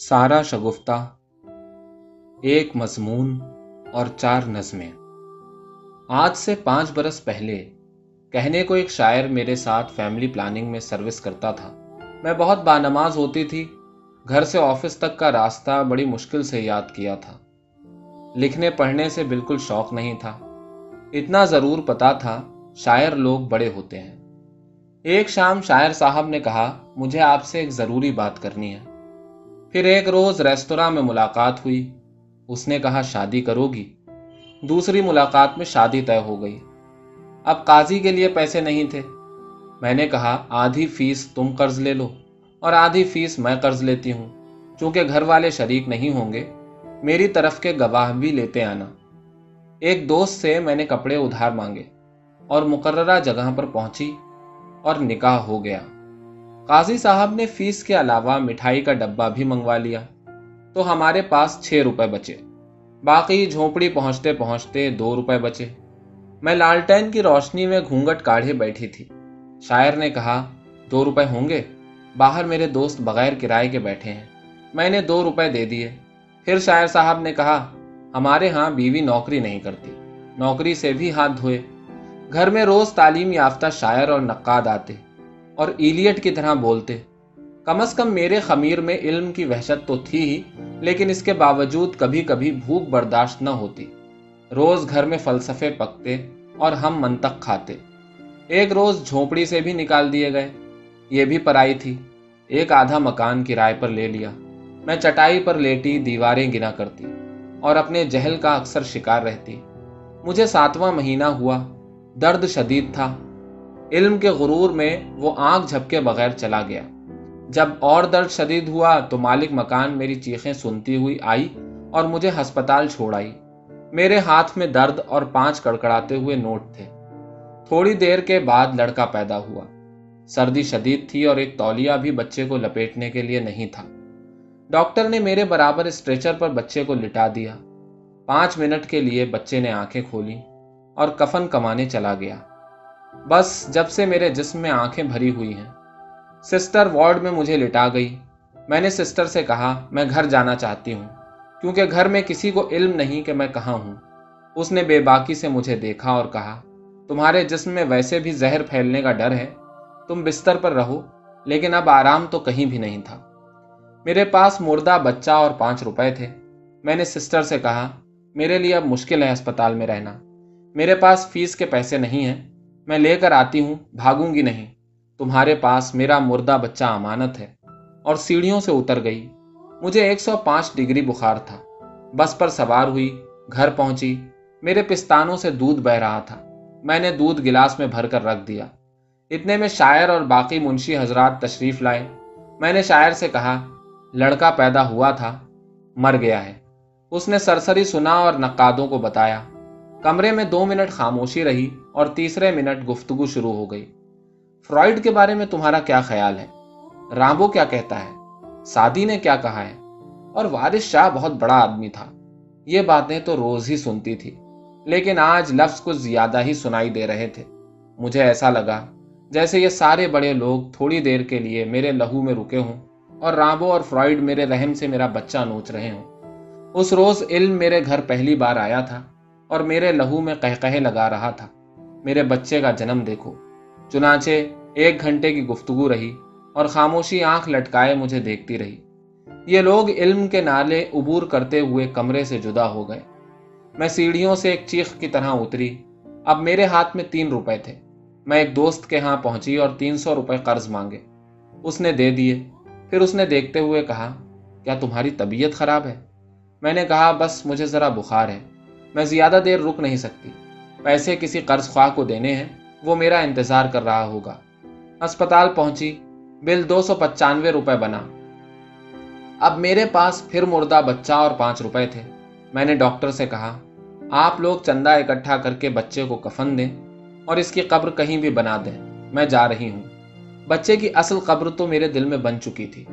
سارا شگفتہ، ایک مضمون اور چار نظمیں۔ آج سے پانچ برس پہلے کہنے کو ایک شاعر میرے ساتھ فیملی پلاننگ میں سروس کرتا تھا۔ میں بہت بانماز ہوتی تھی، گھر سے آفس تک کا راستہ بڑی مشکل سے یاد کیا تھا۔ لکھنے پڑھنے سے بالکل شوق نہیں تھا۔ اتنا ضرور پتا تھا شاعر لوگ بڑے ہوتے ہیں۔ ایک شام شاعر صاحب نے کہا، مجھے آپ سے ایک ضروری بات کرنی ہے۔ پھر ایک روز ریستوراں میں ملاقات ہوئی۔ اس نے کہا، شادی کرو گی۔ دوسری ملاقات میں شادی طے ہو گئی۔ اب قاضی کے لیے پیسے نہیں تھے۔ میں نے کہا، آدھی فیس تم قرض لے لو اور آدھی فیس میں قرض لیتی ہوں۔ چونکہ گھر والے شریک نہیں ہوں گے، میری طرف کے گواہ بھی لیتے آنا۔ ایک دوست سے میں نے کپڑے ادھار مانگے اور مقررہ جگہ پر پہنچی اور نکاح ہو گیا۔ قاضی صاحب نے فیس کے علاوہ مٹھائی کا ڈبہ بھی منگوا لیا۔ تو ہمارے پاس چھ روپے بچے۔ باقی جھونپڑی پہنچتے پہنچتے دو روپے بچے۔ میں لالٹین کی روشنی میں گھونگٹ کاڑھے بیٹھی تھی۔ شاعر نے کہا، دو روپے ہوں گے؟ باہر میرے دوست بغیر کرائے کے بیٹھے ہیں۔ میں نے دو روپے دے دیے۔ پھر شاعر صاحب نے کہا، ہمارے ہاں بیوی نوکری نہیں کرتی۔ نوکری سے بھی ہاتھ دھوئے۔ گھر میں روز تعلیم یافتہ شاعر اور نقاد آتے۔ اور ایلیٹ کی طرح بولتے۔ کم از کم میرے خمیر میں علم کی وحشت تو تھی ہی، لیکن اس کے باوجود کبھی کبھی بھوک برداشت نہ ہوتی۔ روز گھر میں فلسفے پکتے اور ہم منطق کھاتے۔ ایک روز جھونپڑی سے بھی نکال دیے گئے۔ یہ بھی پرائی تھی۔ ایک آدھا مکان کرائے پر لے لیا۔ میں چٹائی پر لیٹی، دیواریں گنا کرتی اور اپنے جہل کا اکثر شکار رہتی۔ مجھے ساتواں مہینہ ہوا۔ درد شدید تھا۔ علم کے غرور میں وہ آنکھ جھپکے بغیر چلا گیا۔ جب اور درد شدید ہوا تو مالک مکان میری چیخیں سنتی ہوئی آئی اور مجھے ہسپتال چھوڑ آئی۔ میرے ہاتھ میں درد اور پانچ کڑکڑاتے ہوئے نوٹ تھے۔ تھوڑی دیر کے بعد لڑکا پیدا ہوا۔ سردی شدید تھی اور ایک تولیہ بھی بچے کو لپیٹنے کے لیے نہیں تھا۔ ڈاکٹر نے میرے برابر اسٹریچر پر بچے کو لٹا دیا۔ پانچ منٹ کے لیے بچے نے آنکھیں کھولی اور کفن کمانے چلا گیا۔ بس جب سے میرے جسم میں آنکھیں بھری ہوئی ہیں، سسٹر وارڈ میں مجھے لٹا گئی۔ میں نے سسٹر سے کہا، میں گھر جانا چاہتی ہوں، کیونکہ گھر میں کسی کو علم نہیں کہ میں کہاں ہوں۔ اس نے بے باکی سے مجھے دیکھا اور کہا، تمہارے جسم میں ویسے بھی زہر پھیلنے کا ڈر ہے، تم بستر پر رہو، لیکن اب آرام تو کہیں بھی نہیں تھا۔ میرے پاس مردہ بچہ اور پانچ روپے تھے۔ میں نے سسٹر سے کہا، میرے لیے اب مشکل ہے اسپتال میں رہنا۔ میرے پاس فیس کے پیسے نہیں ہیں۔ میں لے کر آتی ہوں، بھاگوں گی نہیں۔ تمہارے پاس میرا مردہ بچہ امانت ہے۔ اور سیڑھیوں سے اتر گئی۔ مجھے ایک سو پانچ ڈگری بخار تھا۔ بس پر سوار ہوئی، گھر پہنچی۔ میرے پستانوں سے دودھ بہ رہا تھا۔ میں نے دودھ گلاس میں بھر کر رکھ دیا۔ اتنے میں شاعر اور باقی منشی حضرات تشریف لائے۔ میں نے شاعر سے کہا، لڑکا پیدا ہوا تھا، مر گیا ہے۔ اس نے سرسری سنا اور نقادوں کو بتایا۔ کمرے میں دو منٹ خاموشی رہی اور تیسرے منٹ گفتگو شروع ہو گئی۔ فرائڈ کے بارے میں تمہارا کیا خیال ہے؟ رامبو کیا کہتا ہے؟ سادی نے کیا کہا ہے؟ اور وارث شاہ بہت بڑا آدمی تھا۔ یہ باتیں تو روز ہی سنتی تھی، لیکن آج لفظ کچھ زیادہ ہی سنائی دے رہے تھے۔ مجھے ایسا لگا جیسے یہ سارے بڑے لوگ تھوڑی دیر کے لیے میرے لہو میں رکے ہوں اور رامبو اور فرائڈ میرے رحم سے میرا بچہ نوچ رہے ہوں۔ اس روز علم میرے گھر پہلی بار آیا تھا۔ اور میرے لہو میں کہہ لگا رہا تھا۔ میرے بچے کا جنم دیکھو۔ چنانچہ ایک گھنٹے کی گفتگو رہی اور خاموشی آنکھ لٹکائے مجھے دیکھتی رہی۔ یہ لوگ علم کے نالے عبور کرتے ہوئے کمرے سے جدا ہو گئے۔ میں سیڑھیوں سے ایک چیخ کی طرح اتری۔ اب میرے ہاتھ میں تین روپے تھے۔ میں ایک دوست کے ہاں پہنچی اور تین سو روپے قرض مانگے۔ اس نے دے دیے۔ پھر اس نے دیکھتے ہوئے کہا، کیا تمہاری طبیعت خراب ہے؟ میں نے کہا، بس مجھے ذرا بخار ہے۔ میں زیادہ دیر رک نہیں سکتی۔ پیسے کسی قرض خواہ کو دینے ہیں، وہ میرا انتظار کر رہا ہوگا۔ اسپتال پہنچی، بل دو سو پچانوے روپے بنا۔ اب میرے پاس پھر مردہ بچہ اور پانچ روپے تھے۔ میں نے ڈاکٹر سے کہا، آپ لوگ چندہ اکٹھا کر کے بچے کو کفن دیں اور اس کی قبر کہیں بھی بنا دیں۔ میں جا رہی ہوں۔ بچے کی اصل قبر تو میرے دل میں بن چکی تھی۔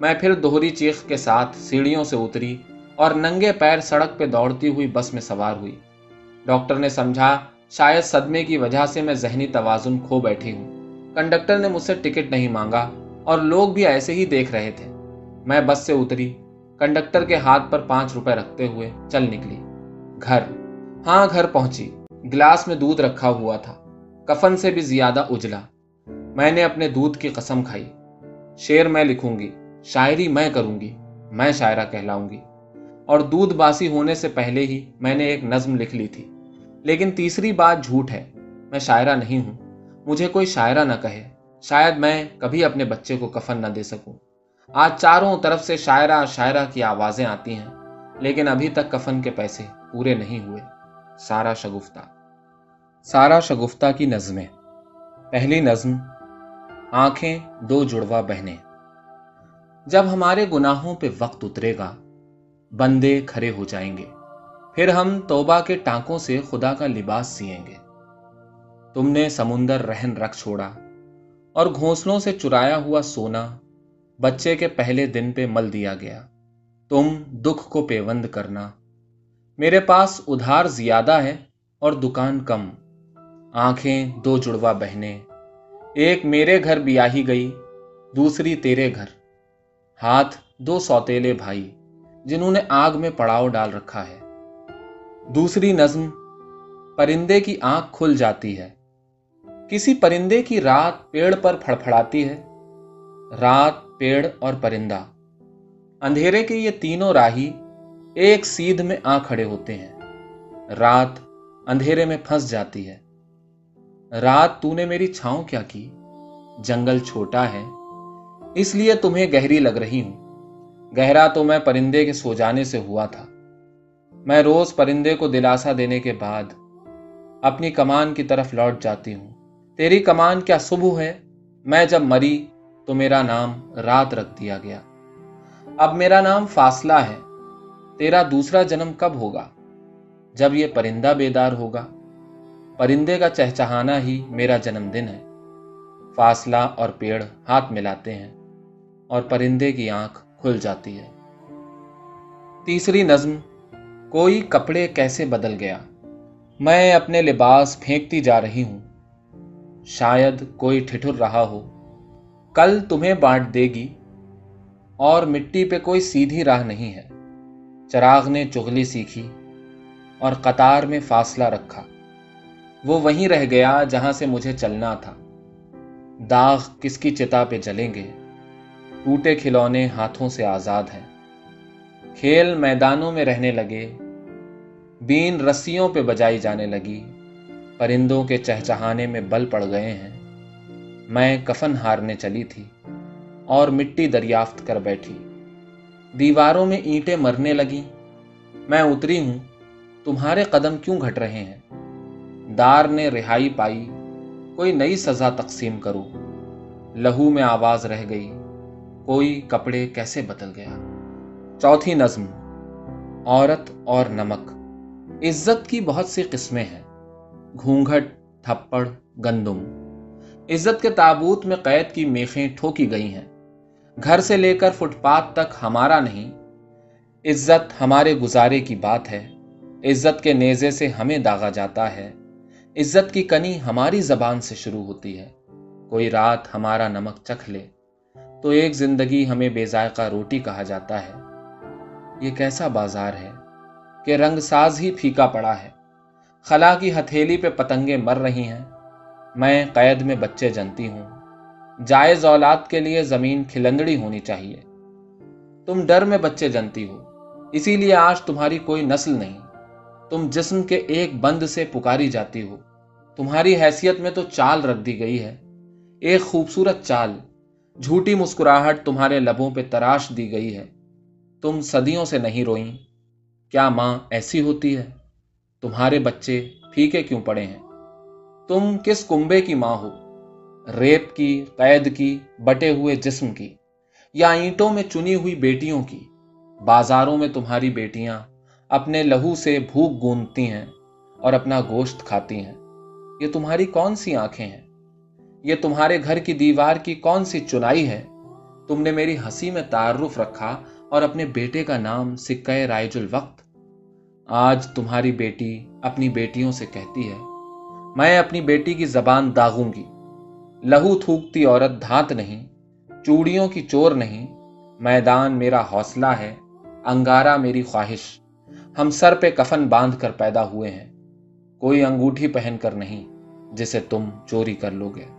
میں پھر دوہری چیخ کے ساتھ سیڑھیوں سے اتری۔ اور ننگے پیر سڑک پہ دوڑتی ہوئی بس میں سوار ہوئی۔ ڈاکٹر نے سمجھا، شاید صدمے کی وجہ سے میں ذہنی توازن کھو بیٹھی ہوں۔ کنڈکٹر نے مجھ سے ٹکٹ نہیں مانگا اور لوگ بھی ایسے ہی دیکھ رہے تھے۔ میں بس سے اتری۔ کنڈکٹر کے ہاتھ پر پانچ روپے رکھتے ہوئے چل نکلی۔ گھر۔ ہاں گھر پہنچی۔ گلاس میں دودھ رکھا ہوا تھا۔ کفن سے بھی زیادہ اجلا۔ میں نے اپنے دودھ کی قسم کھائی۔ شیر میں لکھوں گی، شاعری میں کروں گی، میں شاعرہ کہلاؤں گی۔ اور دودھ باسی ہونے سے پہلے ہی میں نے ایک نظم لکھ لی تھی۔ لیکن تیسری بات جھوٹ ہے، میں شاعرہ نہیں ہوں۔ مجھے کوئی شاعرہ نہ کہے۔ شاید میں کبھی اپنے بچے کو کفن نہ دے سکوں۔ آج چاروں طرف سے شاعرہ شاعرہ کی آوازیں آتی ہیں، لیکن ابھی تک کفن کے پیسے پورے نہیں ہوئے۔ سارا شگفتہ۔ سارا شگفتہ کی نظمیں۔ پہلی نظم، آنکھیں دو جڑوا بہنیں۔ جب ہمارے گناہوں پہ وقت اترے گا بندے کھڑے ہو جائیں گے۔ پھر ہم توبہ کے ٹانکوں سے خدا کا لباس سیئیں گے۔ تم نے سمندر رہن رکھ چھوڑا اور گھونسلوں سے چرایا ہوا سونا بچے کے پہلے دن پہ مل دیا گیا۔ تم دکھ کو پیوند کرنا۔ میرے پاس ادھار زیادہ ہے اور دکان کم۔ آنکھیں دو جڑوا بہنے۔ ایک میرے گھر بیاہی گئی، دوسری تیرے گھر۔ ہاتھ دو سوتےلے بھائی۔ جنہوں نے آگ میں پڑاؤ ڈال رکھا ہے۔ دوسری نظم، پرندے کی آنکھ کھل جاتی ہے۔ کسی پرندے کی رات پیڑ پر پھڑپڑاتی ہے۔ رات، پیڑ اور پرندہ۔ اندھیرے کے یہ تینوں راہی ایک سیدھ میں آ کھڑے ہوتے ہیں۔ رات اندھیرے میں پھنس جاتی ہے۔ رات، تو نے میری چھاؤں کیا کی؟ جنگل چھوٹا ہے۔ اس لیے تمہیں گہری لگ رہی ہوں۔ گہرا تو میں پرندے کے سو جانے سے ہوا تھا۔ میں روز پرندے کو دلاسا دینے کے بعد اپنی کمان کی طرف لوٹ جاتی ہوں۔ تیری کمان کیا صبح ہے؟ میں جب مری تو میرا نام رات رکھ دیا گیا۔ اب میرا نام فاصلہ ہے۔ تیرا دوسرا جنم کب ہوگا؟ جب یہ پرندہ بیدار ہوگا۔ پرندے کا چہچہانا ہی میرا جنم دن ہے۔ فاصلہ اور پیڑ ہاتھ ملاتے ہیں اور پرندے کی آنکھ کھل جاتی ہے۔ تیسری نظم، کوئی کپڑے کیسے بدل گیا؟ میں اپنے لباس پھینکتی جا رہی ہوں۔ شاید کوئی ٹھٹر رہا ہو۔ کل تمہیں بانٹ دے گی اور مٹی پہ کوئی سیدھی راہ نہیں ہے۔ چراغ نے چغلی سیکھی اور قطار میں فاصلہ رکھا۔ وہ وہیں رہ گیا جہاں سے مجھے چلنا تھا۔ داغ کس کی چتا پہ جلیں گے؟ ٹوٹے کھلونے ہاتھوں سے آزاد ہیں۔ کھیل میدانوں میں رہنے لگے، بین رسیوں پہ بجائی جانے لگی، پرندوں کے چہچہانے میں بل پڑ گئے ہیں۔ میں کفن ہارنے چلی تھی اور مٹی دریافت کر بیٹھی۔ دیواروں میں اینٹیں مرنے لگی میں اتری ہوں، تمہارے قدم کیوں گھٹ رہے ہیں؟ دار نے رہائی پائی، کوئی نئی سزا تقسیم کرو۔ لہو میں آواز رہ گئی۔ کوئی کپڑے کیسے بدل گیا؟ چوتھی نظم، عورت اور نمک۔ عزت کی بہت سی قسمیں ہیں۔ گھونگھٹ، تھپڑ، گندم۔ عزت کے تابوت میں قید کی میخیں ٹھوکی گئی ہیں۔ گھر سے لے کر فٹ پاتھ تک ہمارا نہیں۔ عزت ہمارے گزارے کی بات ہے۔ عزت کے نیزے سے ہمیں داغا جاتا ہے۔ عزت کی کنی ہماری زبان سے شروع ہوتی ہے۔ کوئی رات ہمارا نمک چکھ لے۔ تو ایک زندگی ہمیں بے ذائقہ روٹی کہا جاتا ہے۔ یہ کیسا بازار ہے کہ رنگ ساز ہی پھیکا پڑا ہے۔ خلا کی ہتھیلی پہ پتنگیں مر رہی ہیں۔ میں قید میں بچے جنتی ہوں۔ جائز اولاد کے لیے زمین کھلندڑی ہونی چاہیے۔ تم ڈر میں بچے جنتی ہو۔ اسی لیے آج تمہاری کوئی نسل نہیں۔ تم جسم کے ایک بند سے پکاری جاتی ہو۔ تمہاری حیثیت میں تو چال رکھ دی گئی ہے۔ ایک خوبصورت چال۔ جھوٹی مسکراہٹ تمہارے لبوں پہ تراش دی گئی ہے۔ تم صدیوں سے نہیں روئیں۔ کیا ماں ایسی ہوتی ہے؟ تمہارے بچے پھیکے کیوں پڑے ہیں؟ تم کس کنبے کی ماں ہو؟ ریت کی، قید کی، بٹے ہوئے جسم کی، یا اینٹوں میں چنی ہوئی بیٹیوں کی؟ بازاروں میں تمہاری بیٹیاں اپنے لہو سے بھوک گونتی ہیں اور اپنا گوشت کھاتی ہیں۔ یہ تمہاری کون سی آنکھیں ہیں؟ یہ تمہارے گھر کی دیوار کی کون سی چنائی ہے؟ تم نے میری ہنسی میں تعارف رکھا اور اپنے بیٹے کا نام سکہ رائج الوقت۔ آج تمہاری بیٹی اپنی بیٹیوں سے کہتی ہے، میں اپنی بیٹی کی زبان داغوں گی۔ لہو تھوکتی عورت دھات نہیں، چوڑیوں کی چور نہیں، میدان میرا حوصلہ ہے انگارا میری خواہش۔ ہم سر پہ کفن باندھ کر پیدا ہوئے ہیں۔ کوئی انگوٹھی پہن کر نہیں، جسے تم چوری کر لو گے۔